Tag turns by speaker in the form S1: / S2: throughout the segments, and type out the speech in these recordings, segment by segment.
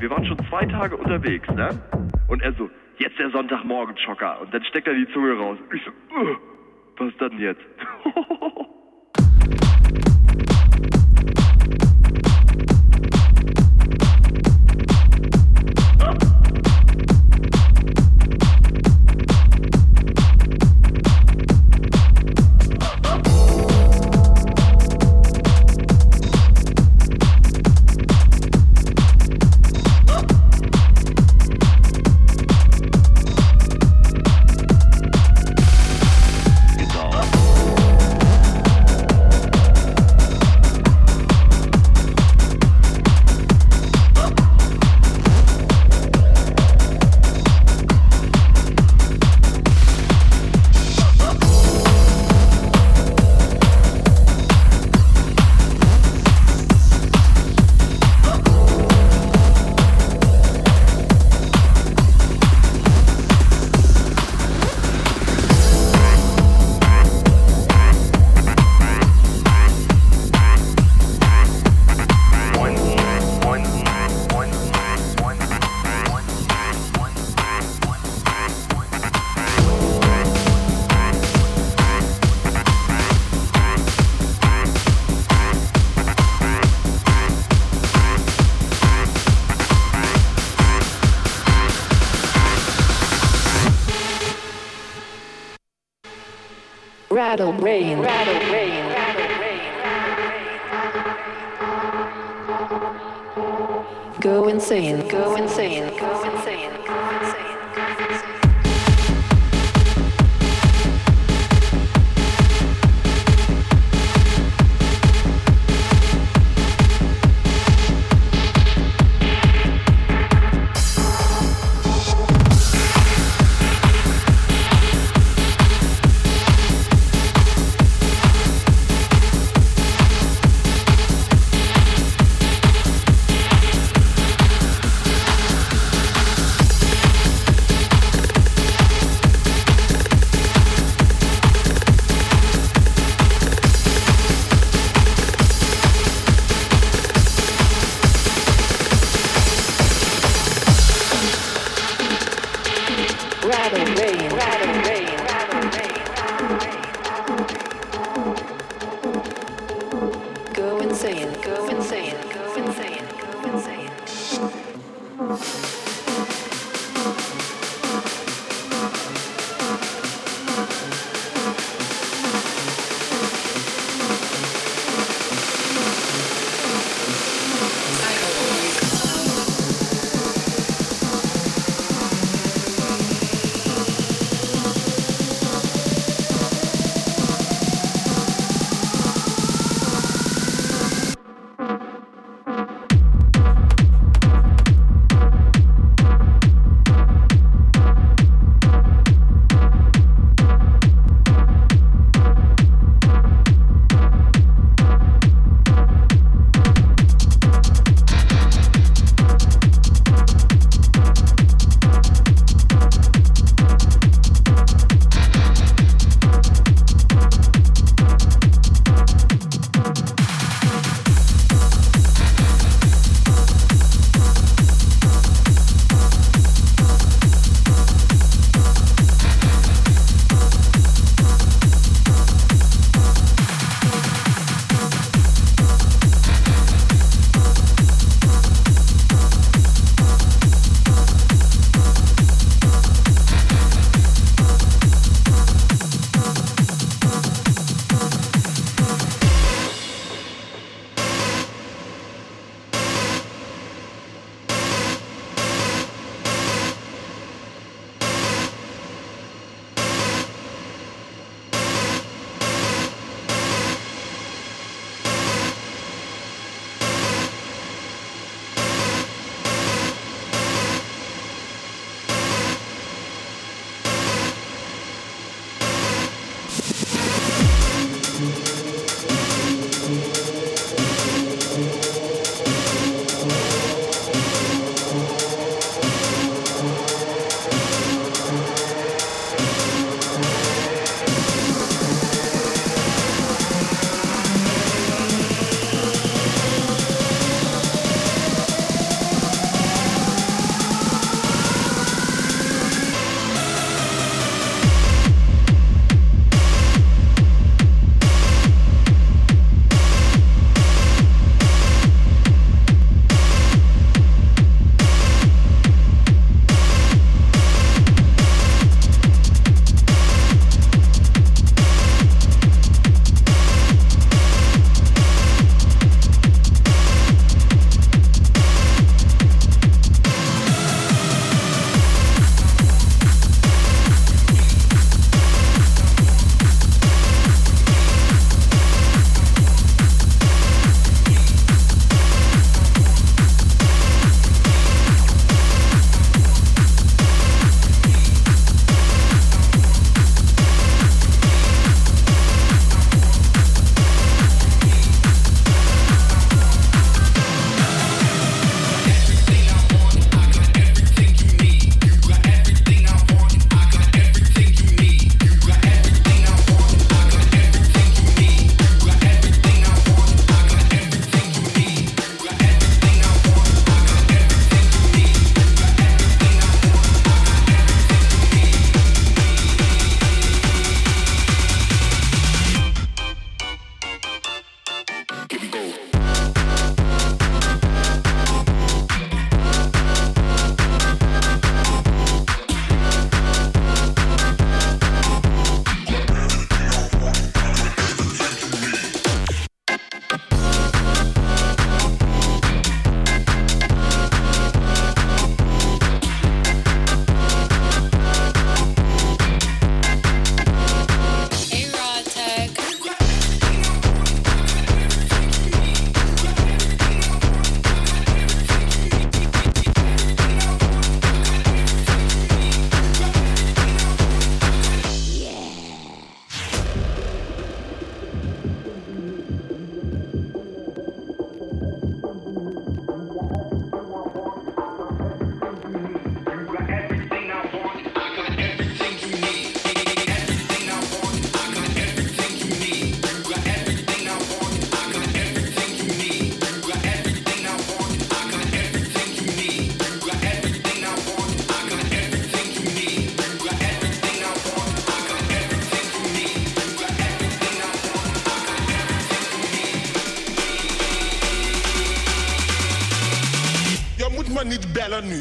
S1: wir waren schon zwei Tage unterwegs, ne? Und er so, jetzt der Sonntagmorgen Schocker. Und dann steckt er die Zunge raus. Ich so, was ist denn jetzt?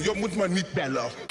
S2: Je moet me niet bellen.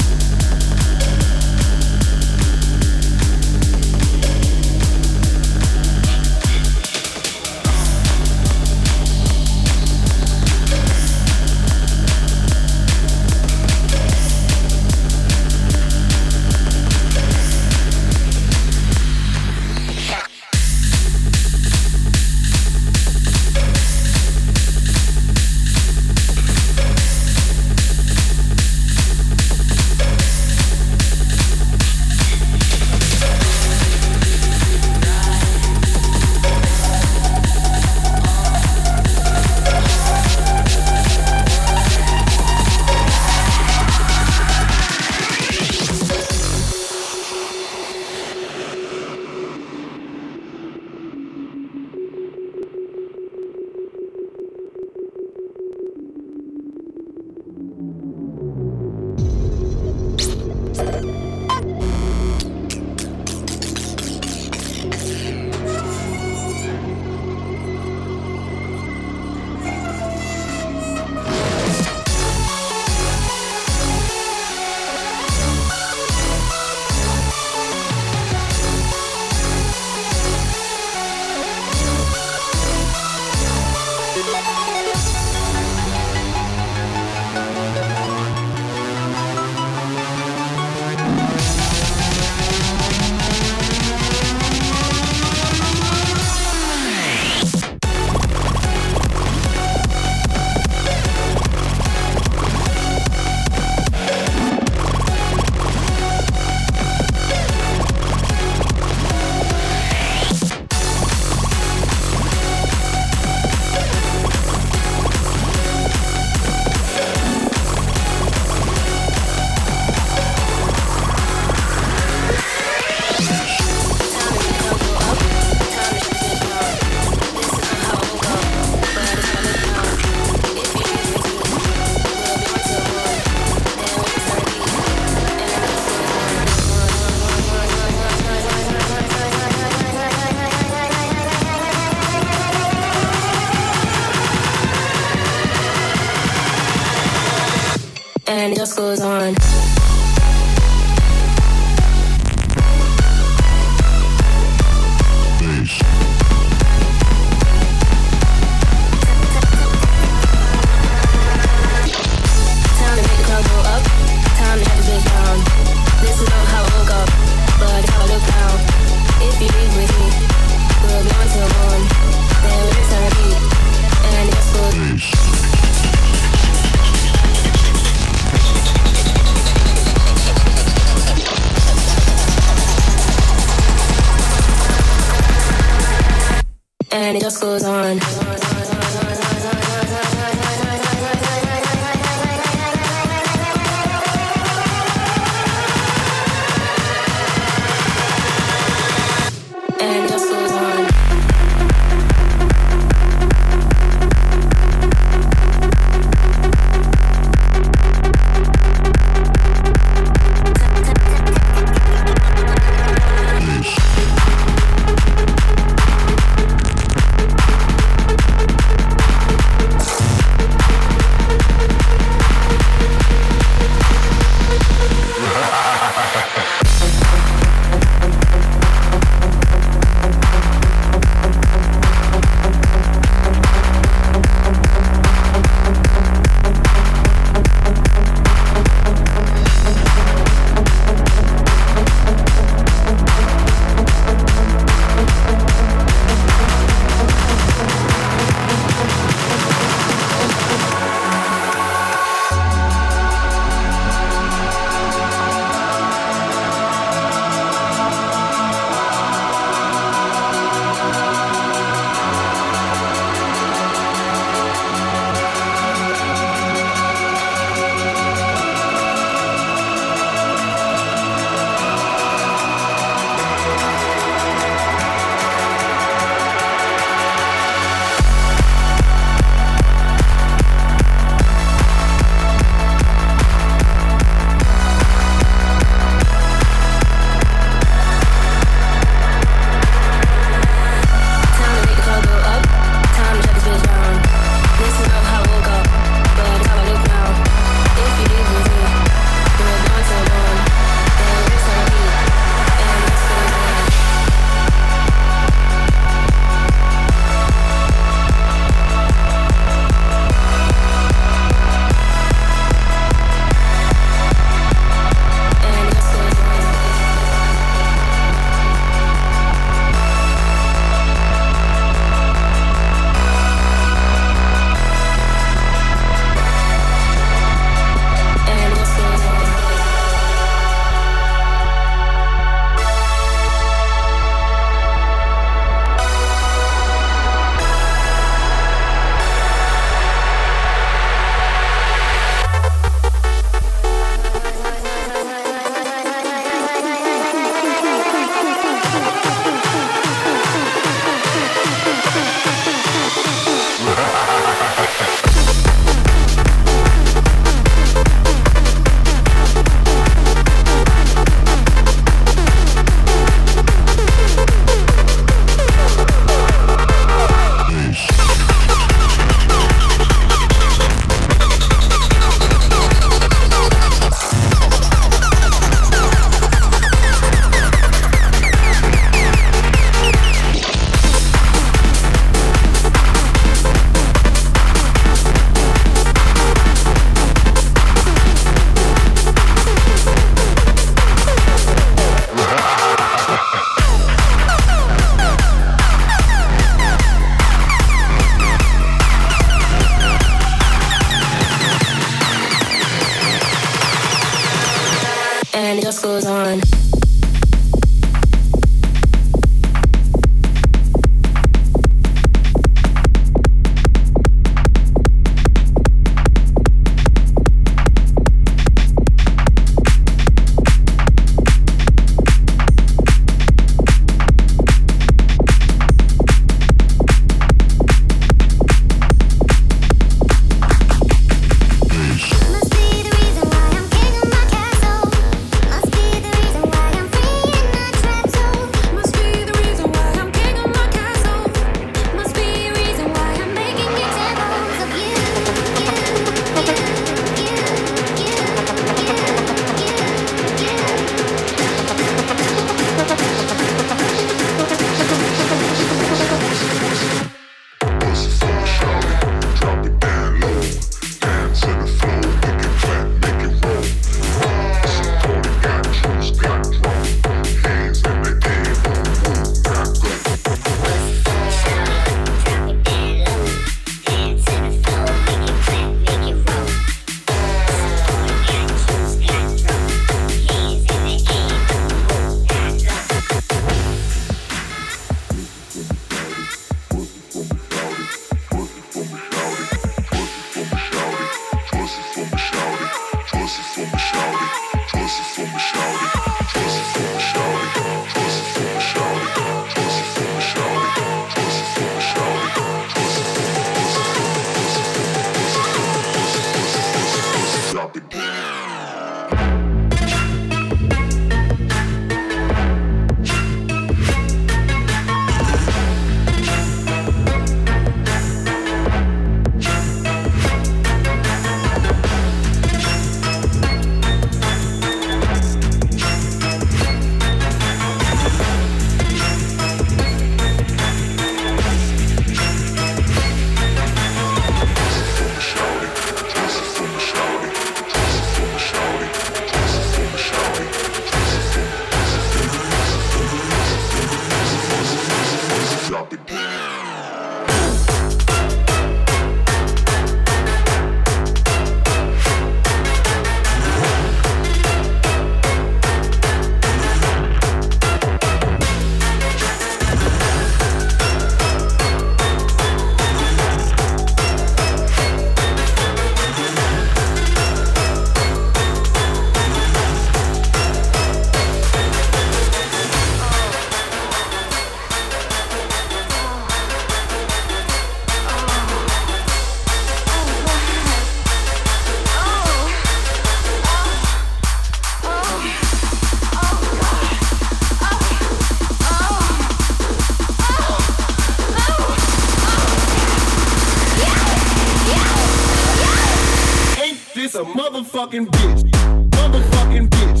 S3: motherfucking bitch. Motherfucking bitch.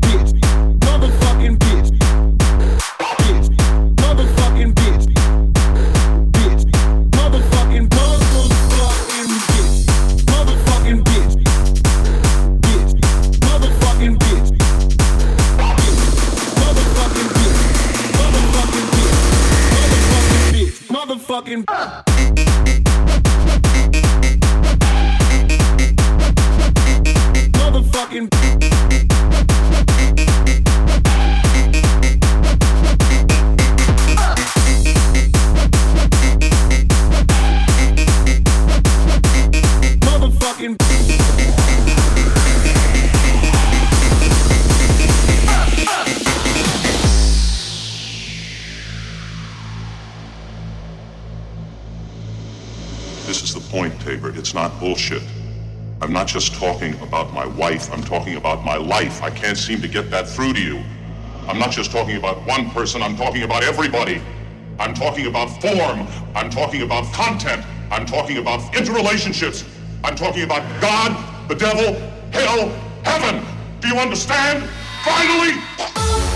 S3: Bitch. Motherfucking bitch. Bitch. Motherfucking bitch. Bitch. Motherfucking motherfucking bitch. Motherfucking bitch. Bitch. Motherfucking bitch. Motherfucking bitch. Motherfucking bitch. Motherfucking bitch. Motherfucking bitch. Motherfucking bitch. motherfucking.
S4: This is the point, Tabor. It's not bullshit. I'm not just talking about my wife, I'm talking about my life. I can't seem to get that through to you. I'm not just talking about one person, I'm talking about everybody. I'm talking about form, I'm talking about content, I'm talking about interrelationships, I'm talking about God, the devil, hell, heaven. Do you understand? Finally!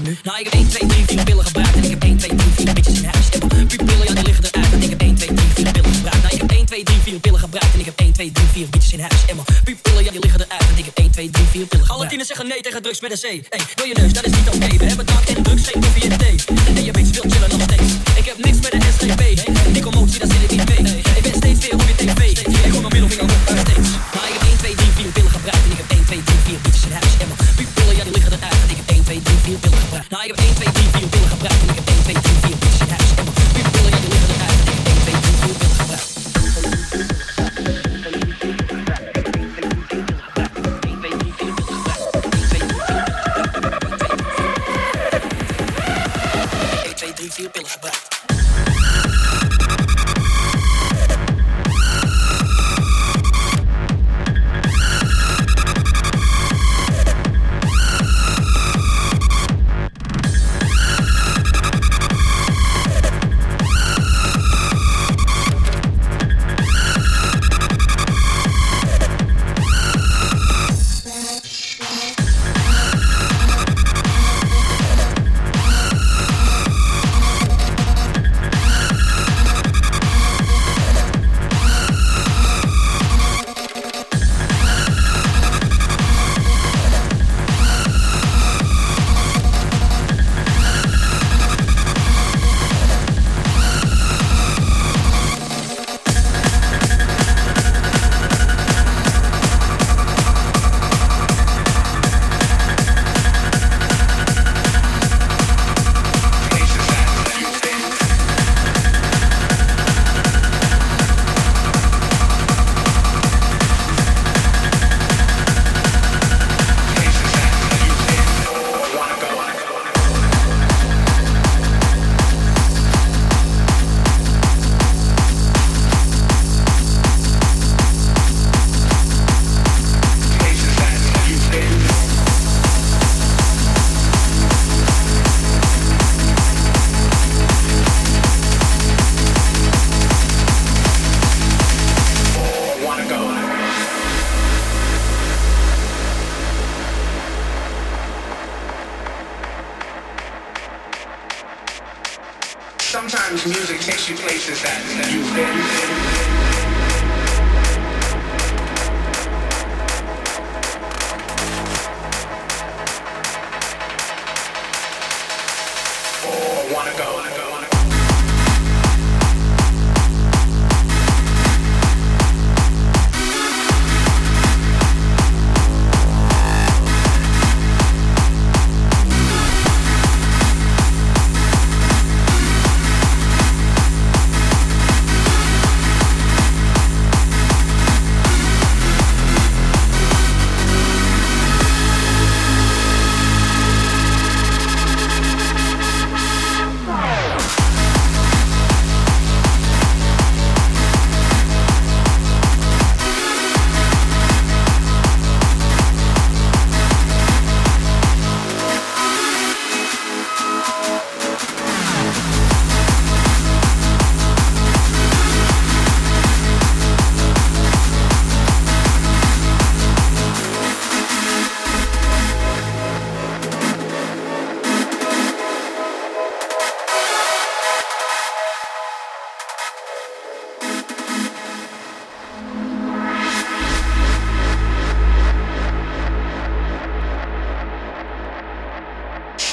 S5: Nou, ik heb 1, 2, 3, 4 pillen gebruikt. En ik heb 1, 2, 3, 4 bitches in huis. En pupillen, ja, die liggen eruit. En ik heb 1, 2, 3, 4 pillen gebruikt. Nou, ik heb 1, 2, 3, 4 pillen gebruikt. En ik heb 1, 2, 3, 4 bitches in huis. Emma pupillen, ja, die liggen eruit. En ik heb 1, 2, 3, 4 pillen gebruikt. Alle tieners zeggen nee tegen drugs met een C. Hey, wil je neus, dat is niet oké. We hebben drank en drugs, geen koffie en thee.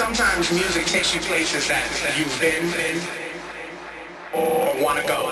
S6: Sometimes music takes you places that you've been or
S7: want to
S8: go.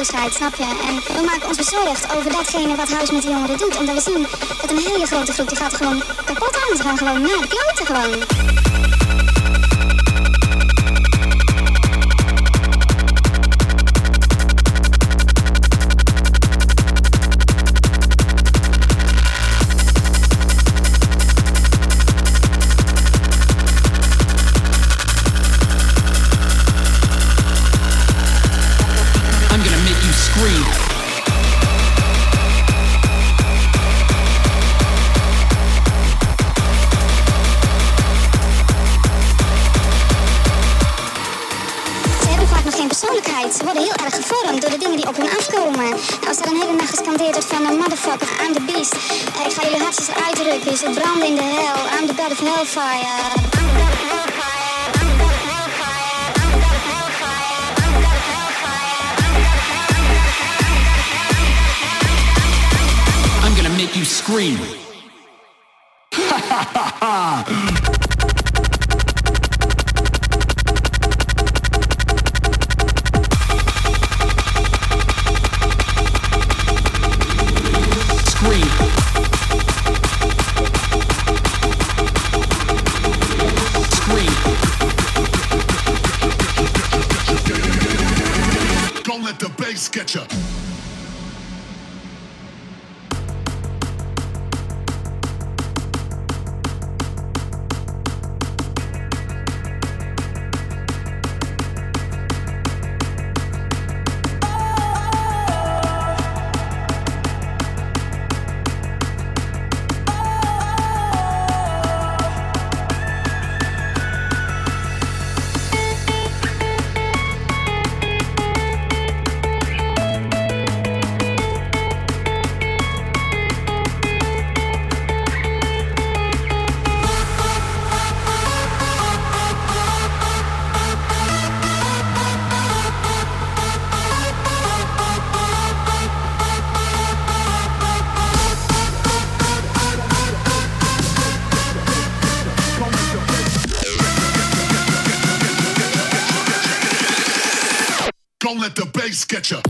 S8: boosheid, snap je? En we maken ons bezorgd over datgene wat Huis met de Jongeren doet. Omdat we zien dat een hele grote groep die gaat gewoon kapot aan. Ze gaan gewoon naar de kloten gewoon. The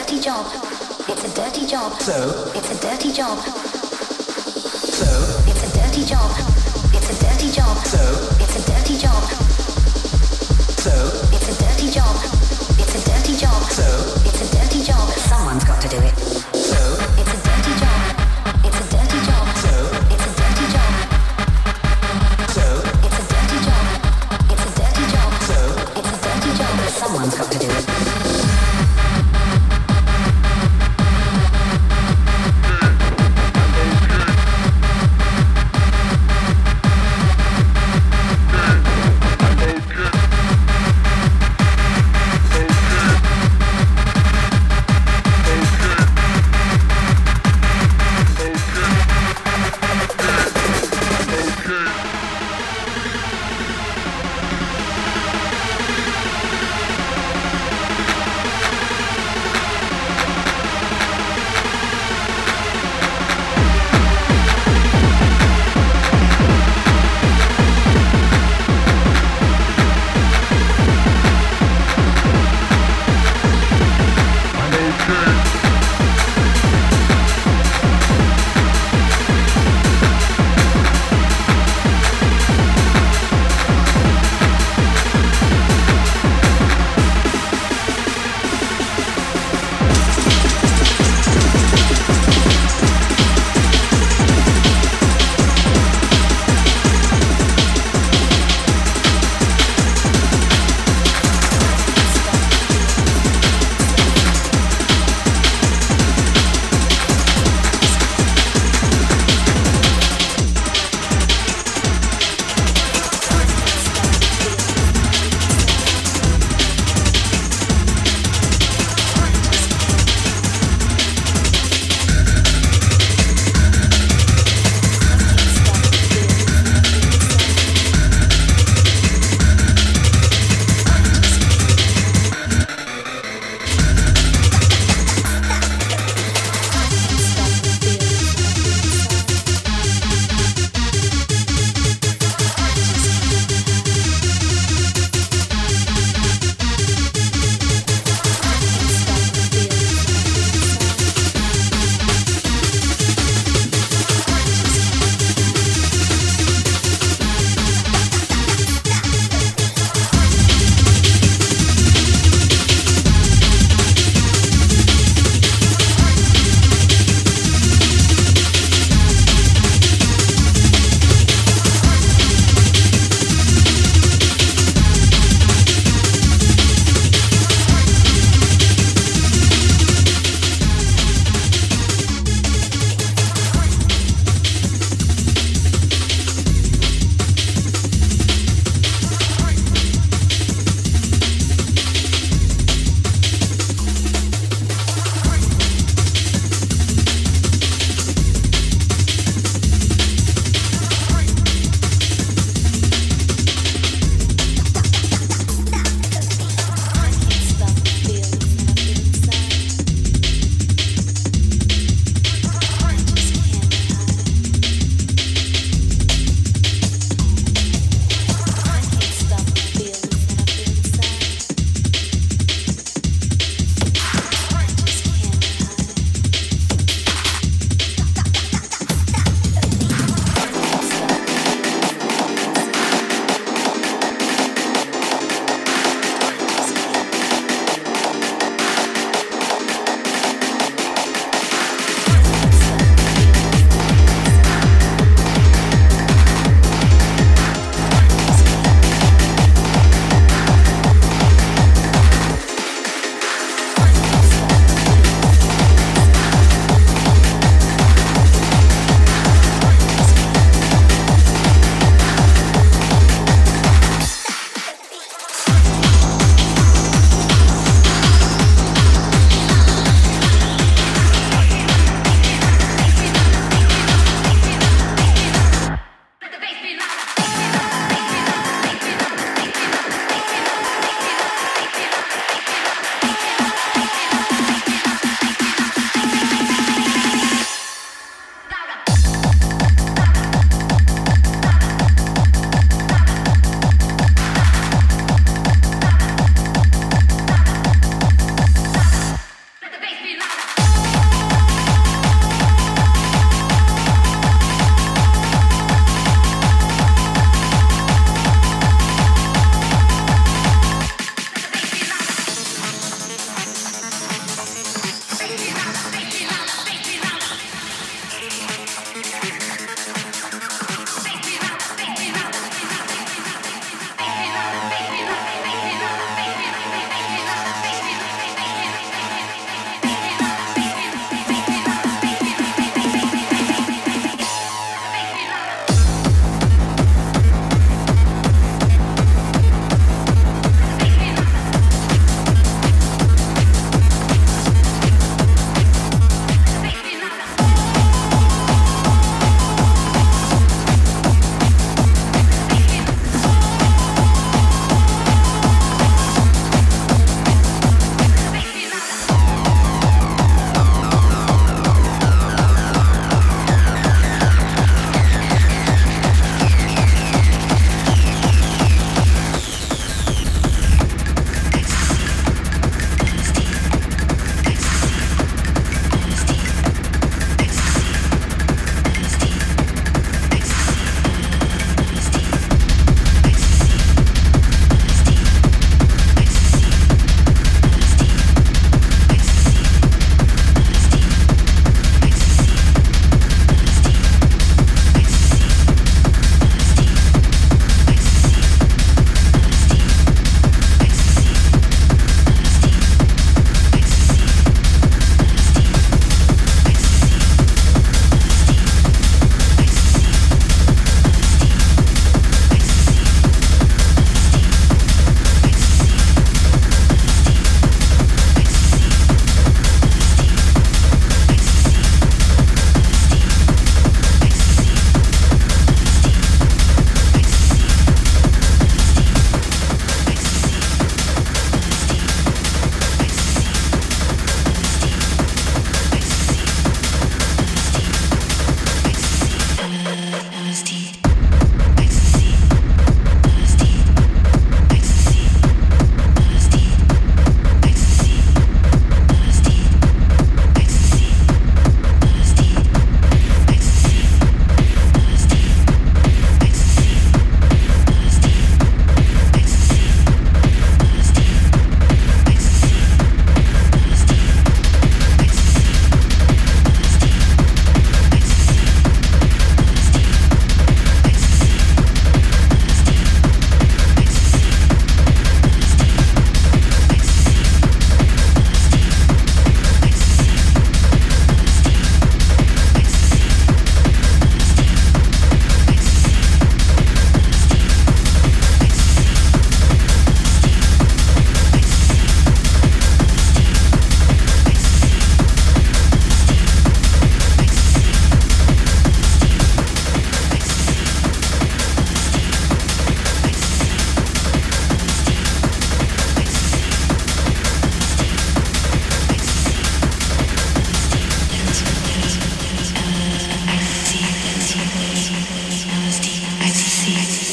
S7: Dirty job. It's a dirty job. So? It's a dirty job. So? It's a dirty job. It's a dirty job. So? It's a dirty job. So? It's a dirty job. It's a dirty job. So? It's a dirty job. Someone's got to do it.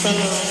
S9: Dance